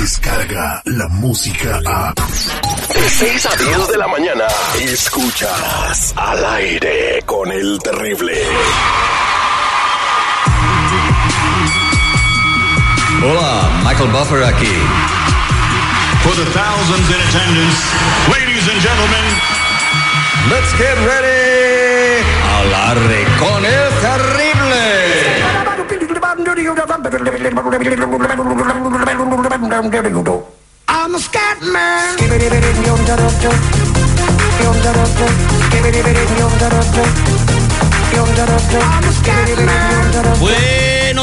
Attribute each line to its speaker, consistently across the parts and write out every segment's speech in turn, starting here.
Speaker 1: llega la música a...
Speaker 2: De 6 a 10 de la mañana, escuchas al aire con el terrible.
Speaker 3: Hola, Michael Buffer aquí.
Speaker 4: For the thousands in attendance, ladies and gentlemen,
Speaker 3: Let's get ready. Al aire con el terrible.
Speaker 5: I'm a scat man. I'm a scat man.
Speaker 6: Días,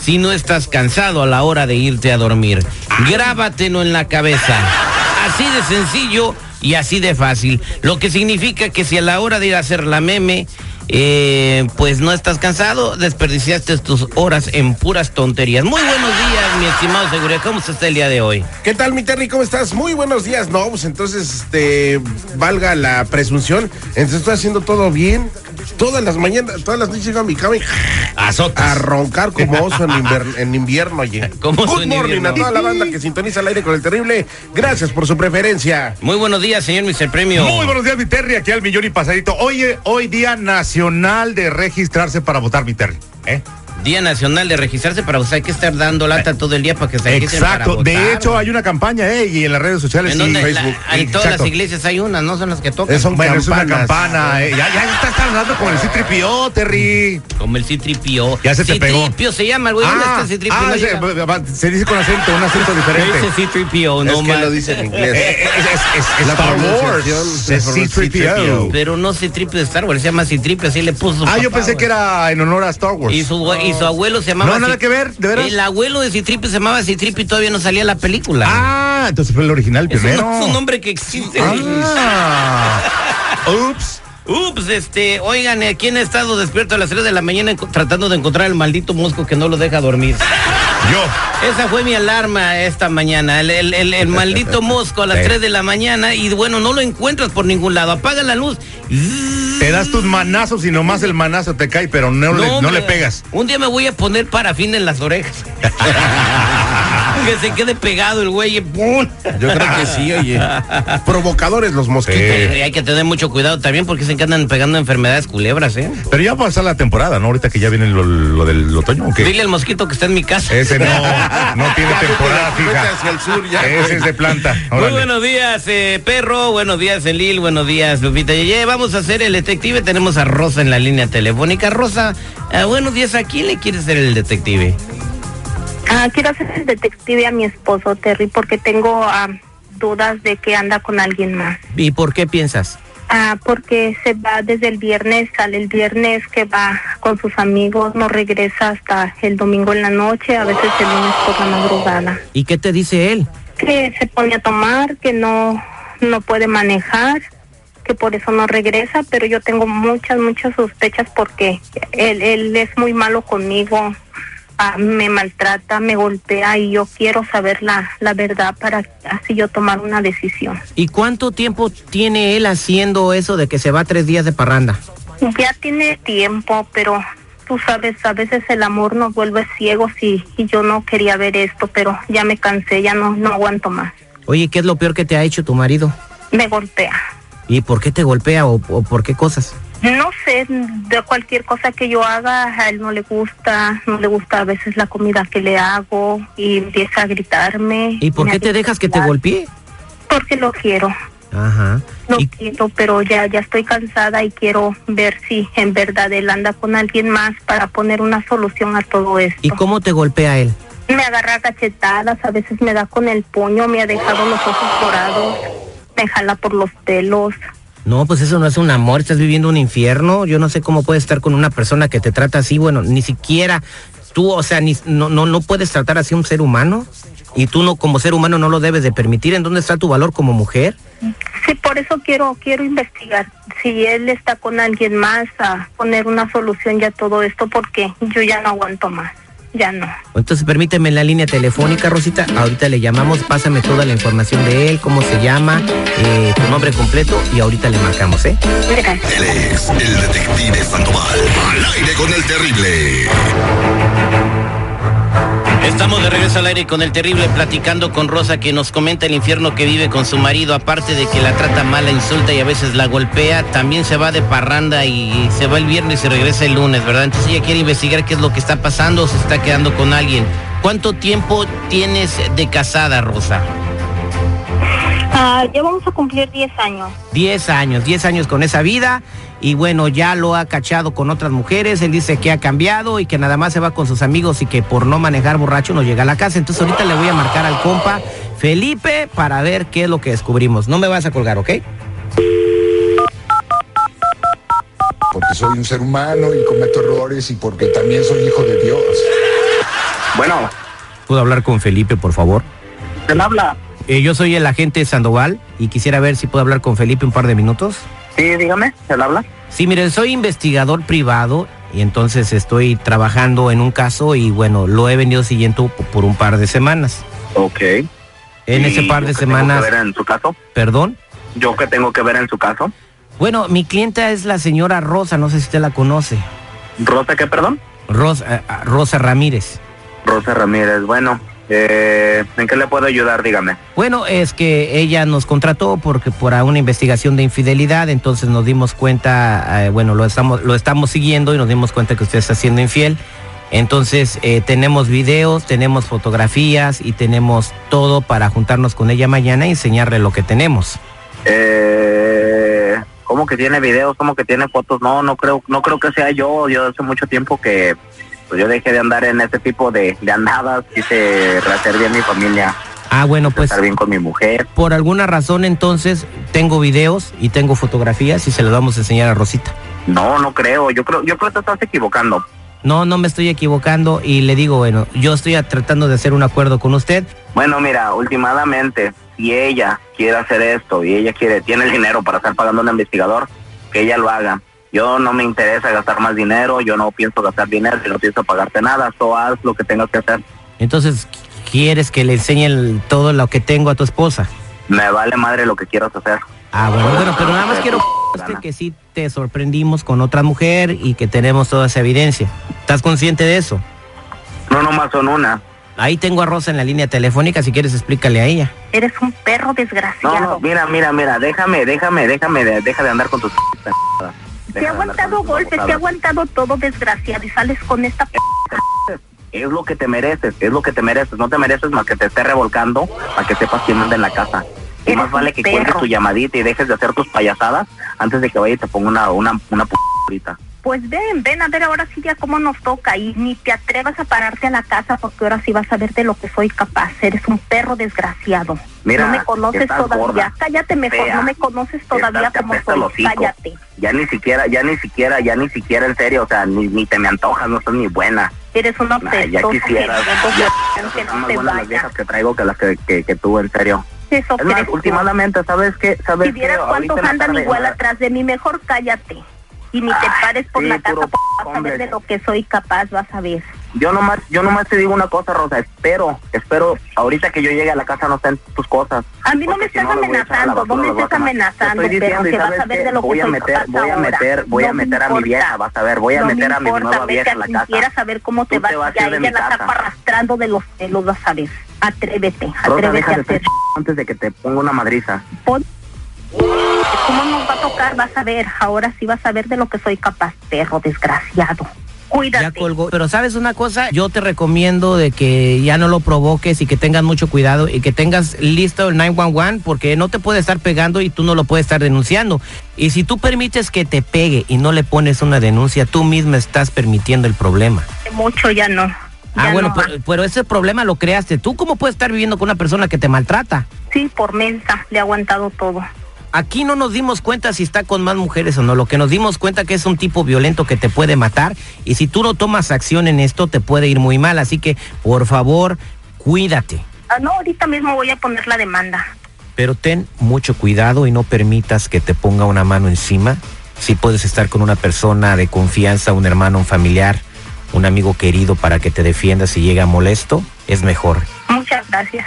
Speaker 6: si no estás cansado a la hora de irte a dormir. Grábatelo en la cabeza. Así de sencillo y así de fácil. Lo que significa que si a la hora de ir a hacer la meme, eh, pues no estás cansado, desperdiciaste tus horas en puras tonterías. Muy buenos días, mi estimado seguridad. ¿Cómo está el día de hoy?
Speaker 7: ¿Qué tal, mi Terry? ¿Cómo estás? Muy buenos días. No, pues entonces, este, valga la presunción. Entonces estoy haciendo todo bien. Todas las mañanas, todas las noches llego a mi cama y a roncar como oso en, inver- en invierno, oye.
Speaker 6: Como oso
Speaker 7: Good
Speaker 6: en
Speaker 7: morning
Speaker 6: invierno.
Speaker 7: a toda la banda que sintoniza el aire con el terrible. Gracias por su preferencia.
Speaker 6: Muy buenos días, señor Mr. Premio.
Speaker 8: Muy buenos días, mi Terry, aquí al millón y pasadito. Hoy, hoy día nacional de registrarse para votar, mi Terry. ¿eh?
Speaker 6: Día Nacional de registrarse para usted. Hay que estar dando lata todo el día para que se registren para
Speaker 8: Exacto.
Speaker 6: votar.
Speaker 8: De hecho, hay una campaña, ¿eh? Y en las redes sociales
Speaker 6: ¿En
Speaker 8: y? Facebook.
Speaker 6: La- en todas
Speaker 8: Exacto.
Speaker 6: las iglesias hay unas, no son las que tocan.
Speaker 7: Es un-
Speaker 8: Bueno, es una campana, ¿eh? Ya, ya estás hablando con el C-3PO, Terry.
Speaker 6: Como el Citripio.
Speaker 8: Ya se te pegó.
Speaker 6: Citripio se llama, el güey. ¿Dónde está
Speaker 8: ah,
Speaker 6: No
Speaker 8: se, dice con acento, un acento diferente.
Speaker 6: Dice Citripio, no
Speaker 7: es que lo dice en
Speaker 8: Eh,
Speaker 7: inglés.
Speaker 8: eh, es, es- es- es
Speaker 7: La
Speaker 8: Star Wars. Es C-3PO.
Speaker 6: Pero no Citripio de Star Wars, se llama Citripio, así le puso. su
Speaker 8: Ah, yo pensé que era en honor a Star Wars.
Speaker 6: Y su, y su abuelo se llamaba.
Speaker 8: No, nada que ver, ¿de veras?
Speaker 6: El abuelo de Citripio se llamaba Citripio y todavía no salía la película.
Speaker 8: Ah, entonces fue el original primero.
Speaker 6: es un nombre que existe.
Speaker 8: Ah. Ups.
Speaker 6: Ups, este, oigan, ¿eh, ¿quién ha estado despierto a las 3 de la mañana tratando de encontrar el maldito mosco que no lo deja dormir?
Speaker 8: Yo.
Speaker 6: Esa fue mi alarma esta mañana, el, el- el- el maldito mosco a las
Speaker 8: Sí.
Speaker 6: 3 de la mañana y bueno, no lo encuentras por ningún lado, apaga la luz.
Speaker 8: Te das tus manazos y nomás el manazo te cae, pero no, le, no le pegas.
Speaker 6: Un día me voy a poner parafín en las orejas. que se quede pegado el güey. ¡pum!
Speaker 7: Yo creo que sí, oye. Provocadores los mosquitos.
Speaker 6: Y hay que tener mucho cuidado también porque se andan pegando enfermedades culebras, ¿eh?
Speaker 8: Pero ya va a pasar la temporada, ¿no? Ahorita que ya viene lo, lo del otoño, ¿o qué?
Speaker 6: Dile al mosquito que está en mi casa.
Speaker 8: Ese no, no tiene temporada fija.
Speaker 7: hacia el sur ya.
Speaker 8: Ese es de planta.
Speaker 6: Muy buenos días, eh, perro. Buenos días, Elil. Buenos días, Lupita Yeye. Vamos a hacer el detective. Tenemos a Rosa en la línea telefónica. Rosa, eh, buenos días. ¿A quién le quiere ser el detective?
Speaker 9: Ah, quiero hacer el detective a mi esposo Terry porque tengo ah, dudas de que anda con alguien más.
Speaker 6: ¿Y por qué piensas?
Speaker 9: Ah, porque se va desde el viernes, sale el viernes que va con sus amigos, no regresa hasta el domingo en la noche, a veces el lunes por la madrugada.
Speaker 6: ¿Y qué te dice él?
Speaker 9: Que se pone a tomar, que no no puede manejar, que por eso no regresa, pero yo tengo muchas muchas sospechas porque él él es muy malo conmigo. Me maltrata, me golpea y yo quiero saber la, la verdad para así yo tomar una decisión.
Speaker 6: ¿Y cuánto tiempo tiene él haciendo eso de que se va tres días de parranda?
Speaker 9: Ya tiene tiempo, pero tú sabes, a veces el amor nos vuelve ciegos y, y yo no quería ver esto, pero ya me cansé, ya no, no aguanto más.
Speaker 6: Oye, ¿qué es lo peor que te ha hecho tu marido?
Speaker 9: Me golpea.
Speaker 6: ¿Y por qué te golpea o, o por qué cosas?
Speaker 9: No sé, de cualquier cosa que yo haga, a él no le gusta, no le gusta a veces la comida que le hago y empieza a gritarme.
Speaker 6: ¿Y por qué te dejas que te golpee?
Speaker 9: Porque lo quiero.
Speaker 6: Ajá.
Speaker 9: Lo
Speaker 6: ¿Y,
Speaker 9: quiero, pero ya, ya estoy cansada y quiero ver si en verdad él anda con alguien más para poner una solución a todo esto.
Speaker 6: ¿Y cómo te golpea él?
Speaker 9: Me agarra cachetadas, a veces me da con el puño, me ha dejado los ojos dorados, me jala por los pelos.
Speaker 6: No, pues eso no es un amor, estás viviendo un infierno. Yo no sé cómo puedes estar con una persona que te trata así, bueno, ni siquiera tú, o sea, ni, no, no, no puedes tratar así a un ser humano. Y tú no, como ser humano no lo debes de permitir. ¿En dónde está tu valor como mujer?
Speaker 9: Sí, por eso quiero quiero investigar si él está con alguien más a poner una solución ya a todo esto porque yo ya no aguanto más. Ya no.
Speaker 6: Entonces permíteme en la línea telefónica, Rosita. Ahorita le llamamos, pásame toda la información de él, cómo se llama, eh, tu nombre completo y ahorita le marcamos, ¿eh?
Speaker 2: Él es el detective Sandoval. Al aire con el terrible.
Speaker 6: Estamos de regreso al aire con el terrible platicando con Rosa que nos comenta el infierno que vive con su marido, aparte de que la trata mal, la insulta y a veces la golpea, también se va de parranda y se va el viernes y se regresa el lunes, ¿verdad? Entonces ella quiere investigar qué es lo que está pasando o se está quedando con alguien. ¿Cuánto tiempo tienes de casada, Rosa?
Speaker 9: Ah, ya vamos a cumplir 10 años.
Speaker 6: 10 años, 10 años con esa vida y bueno, ya lo ha cachado con otras mujeres, él dice que ha cambiado y que nada más se va con sus amigos y que por no manejar borracho no llega a la casa. Entonces ahorita le voy a marcar al compa Felipe para ver qué es lo que descubrimos. No me vas a colgar, ¿ok?
Speaker 10: Porque soy un ser humano y cometo errores y porque también soy hijo de Dios.
Speaker 11: Bueno,
Speaker 6: ¿Puedo hablar con Felipe, por favor?
Speaker 11: ¿quién habla?
Speaker 6: Eh, yo soy el agente Sandoval y quisiera ver si puedo hablar con Felipe un par de minutos.
Speaker 11: Sí, dígame, ¿quién habla?
Speaker 6: Sí, miren, soy investigador privado y entonces estoy trabajando en un caso y bueno, lo he venido siguiendo por un par de semanas.
Speaker 11: Ok.
Speaker 6: En
Speaker 11: ¿Y
Speaker 6: ese par de
Speaker 11: qué
Speaker 6: semanas,
Speaker 11: que ver en su caso?
Speaker 6: perdón.
Speaker 11: ¿Yo qué tengo que ver en su caso?
Speaker 6: Bueno, mi clienta es la señora Rosa, no sé si usted la conoce.
Speaker 11: ¿Rosa qué, perdón?
Speaker 6: Rosa, eh, ah, Rosa Ramírez.
Speaker 11: Rosa Ramírez, bueno, eh, ¿en qué le puedo ayudar? Dígame.
Speaker 6: Bueno, es que ella nos contrató porque por una investigación de infidelidad, entonces nos dimos cuenta, eh, bueno, lo estamos, lo estamos siguiendo y nos dimos cuenta que usted está siendo infiel. Entonces eh, tenemos videos, tenemos fotografías y tenemos todo para juntarnos con ella mañana y enseñarle lo que tenemos.
Speaker 11: Eh, ¿Cómo que tiene videos? ¿Cómo que tiene fotos? No, no creo, no creo que sea yo. Yo hace mucho tiempo que pues yo dejé de andar en ese tipo de, de andadas. Quise rehacer bien mi familia,
Speaker 6: Ah, bueno, pues
Speaker 11: estar bien con mi mujer.
Speaker 6: por alguna razón entonces tengo videos y tengo fotografías y se los vamos a enseñar a Rosita.
Speaker 11: No, no creo. Yo creo, yo creo que te estás equivocando.
Speaker 6: No, no me estoy equivocando y le digo, bueno, yo estoy tratando de hacer un acuerdo con usted.
Speaker 11: Bueno, mira, últimamente, si ella quiere hacer esto y ella quiere, tiene el dinero para estar pagando a un investigador, que ella lo haga. Yo no me interesa gastar más dinero, yo no pienso gastar dinero, yo no pienso pagarte nada, so haz lo que tengas que hacer.
Speaker 6: Entonces, ¿quieres que le enseñe el- todo lo que tengo a tu esposa?
Speaker 11: Me vale madre lo que quieras hacer.
Speaker 6: Ah, bueno, bueno, pero nada más quiero que, sí te sorprendimos con otra mujer y que tenemos toda esa evidencia. ¿Estás consciente de eso?
Speaker 11: No nomás son una.
Speaker 6: Ahí tengo a Rosa en la línea telefónica, si quieres explícale a ella.
Speaker 9: Eres un perro desgraciado.
Speaker 11: no, mira, mira, mira, déjame, déjame, déjame, de- deja de andar con tus.
Speaker 9: te
Speaker 11: andar
Speaker 9: aguantado golpes, te
Speaker 11: babosadas.
Speaker 9: aguantado todo desgraciado y sales con esta p
Speaker 11: Es lo que te mereces, es lo que te mereces. No te mereces más que te esté revolcando para que sepas quién manda en la casa. Y más vale que
Speaker 9: perro.
Speaker 11: tu llamadita y dejes de hacer tus payasadas antes de que vaya y te ponga una, una, una p ahorita.
Speaker 9: Pues ven, ven a ver ahora sí ya cómo nos toca y ni te atrevas a pararte a la casa porque ahora sí vas a ver de lo que soy capaz. Eres un perro desgraciado.
Speaker 11: Mira,
Speaker 9: no me conoces todavía.
Speaker 11: gorda,
Speaker 9: Cállate mejor,
Speaker 11: fea,
Speaker 9: no me conoces todavía como soy. Cállate.
Speaker 11: Ya ni siquiera, ya ni siquiera, ya ni siquiera en serio, o sea, ni, ni te me antojas, no estás ni buena.
Speaker 9: Eres una
Speaker 11: Ay, ya quisieras,
Speaker 9: que no te
Speaker 11: buenas las viejas que traigo que las que, que, que tú, en serio.
Speaker 9: Eso
Speaker 11: Es más, últimamente, ¿sabes qué? ¿Sabes
Speaker 9: Si vieras cuántos andan igual atrás de mí, mejor cállate. Y ni te pares por
Speaker 11: sí,
Speaker 9: la casa vas a ver de lo que soy capaz, vas a ver.
Speaker 11: Yo nomás, yo nomás te digo una cosa, Rosa, espero, espero, ahorita que yo llegue a la casa no estén tus cosas.
Speaker 9: A mí no me
Speaker 11: si
Speaker 9: estás
Speaker 11: no, voy a a la
Speaker 9: amenazando, no me
Speaker 11: voy a quemar.
Speaker 9: amenazando,
Speaker 11: estoy
Speaker 9: pero
Speaker 11: diciendo, y
Speaker 9: que vas
Speaker 11: ¿sabes
Speaker 9: a ver de lo que
Speaker 11: voy a
Speaker 9: soy
Speaker 11: meter,
Speaker 9: capaz
Speaker 11: voy a meter, voy a
Speaker 9: No me
Speaker 11: meter a mi vieja, vas a ver, voy a
Speaker 9: No
Speaker 11: meter
Speaker 9: me
Speaker 11: a mi nueva vieja en la casa.
Speaker 9: saber cómo te
Speaker 11: Tú
Speaker 9: vas
Speaker 11: te vas
Speaker 9: y
Speaker 11: a
Speaker 9: a ella la
Speaker 11: casa.
Speaker 9: saco arrastrando de los pelos, vas a ver. Atrévete,
Speaker 11: Rosa,
Speaker 9: atrévete
Speaker 11: deja
Speaker 9: a hacer.
Speaker 11: antes de que te ponga una madriza.
Speaker 9: Pon- ¿Cómo nos va a tocar? Vas a ver, ahora sí vas a ver de lo que soy capaz, perro desgraciado.
Speaker 6: Ya
Speaker 9: Cuídate.
Speaker 6: colgó. Pero sabes una cosa, yo te recomiendo de que ya no lo provoques y que tengas mucho cuidado y que tengas listo el 911 porque no te puede estar pegando y tú no lo puedes estar denunciando. Y si tú permites que te pegue y no le pones una denuncia, tú misma estás permitiendo el problema.
Speaker 9: Mucho ya no.
Speaker 6: Ah,
Speaker 9: Ya
Speaker 6: bueno,
Speaker 9: no
Speaker 6: pero, pero ese problema lo creaste. ¿Tú cómo puedes estar viviendo con una persona que te maltrata?
Speaker 9: Sí, por mensa, le he aguantado todo.
Speaker 6: Aquí no nos dimos cuenta si está con más mujeres o no. Lo que nos dimos cuenta que es un tipo violento que te puede matar y si tú no tomas acción en esto te puede ir muy mal. Así que, por favor, cuídate.
Speaker 9: Ah, no, ahorita mismo voy a poner la demanda.
Speaker 6: Pero ten mucho cuidado y no permitas que te ponga una mano encima. Si puedes estar con una persona de confianza, un hermano, un familiar, un amigo querido para que te defienda si llega molesto, es mejor.
Speaker 9: Muchas gracias.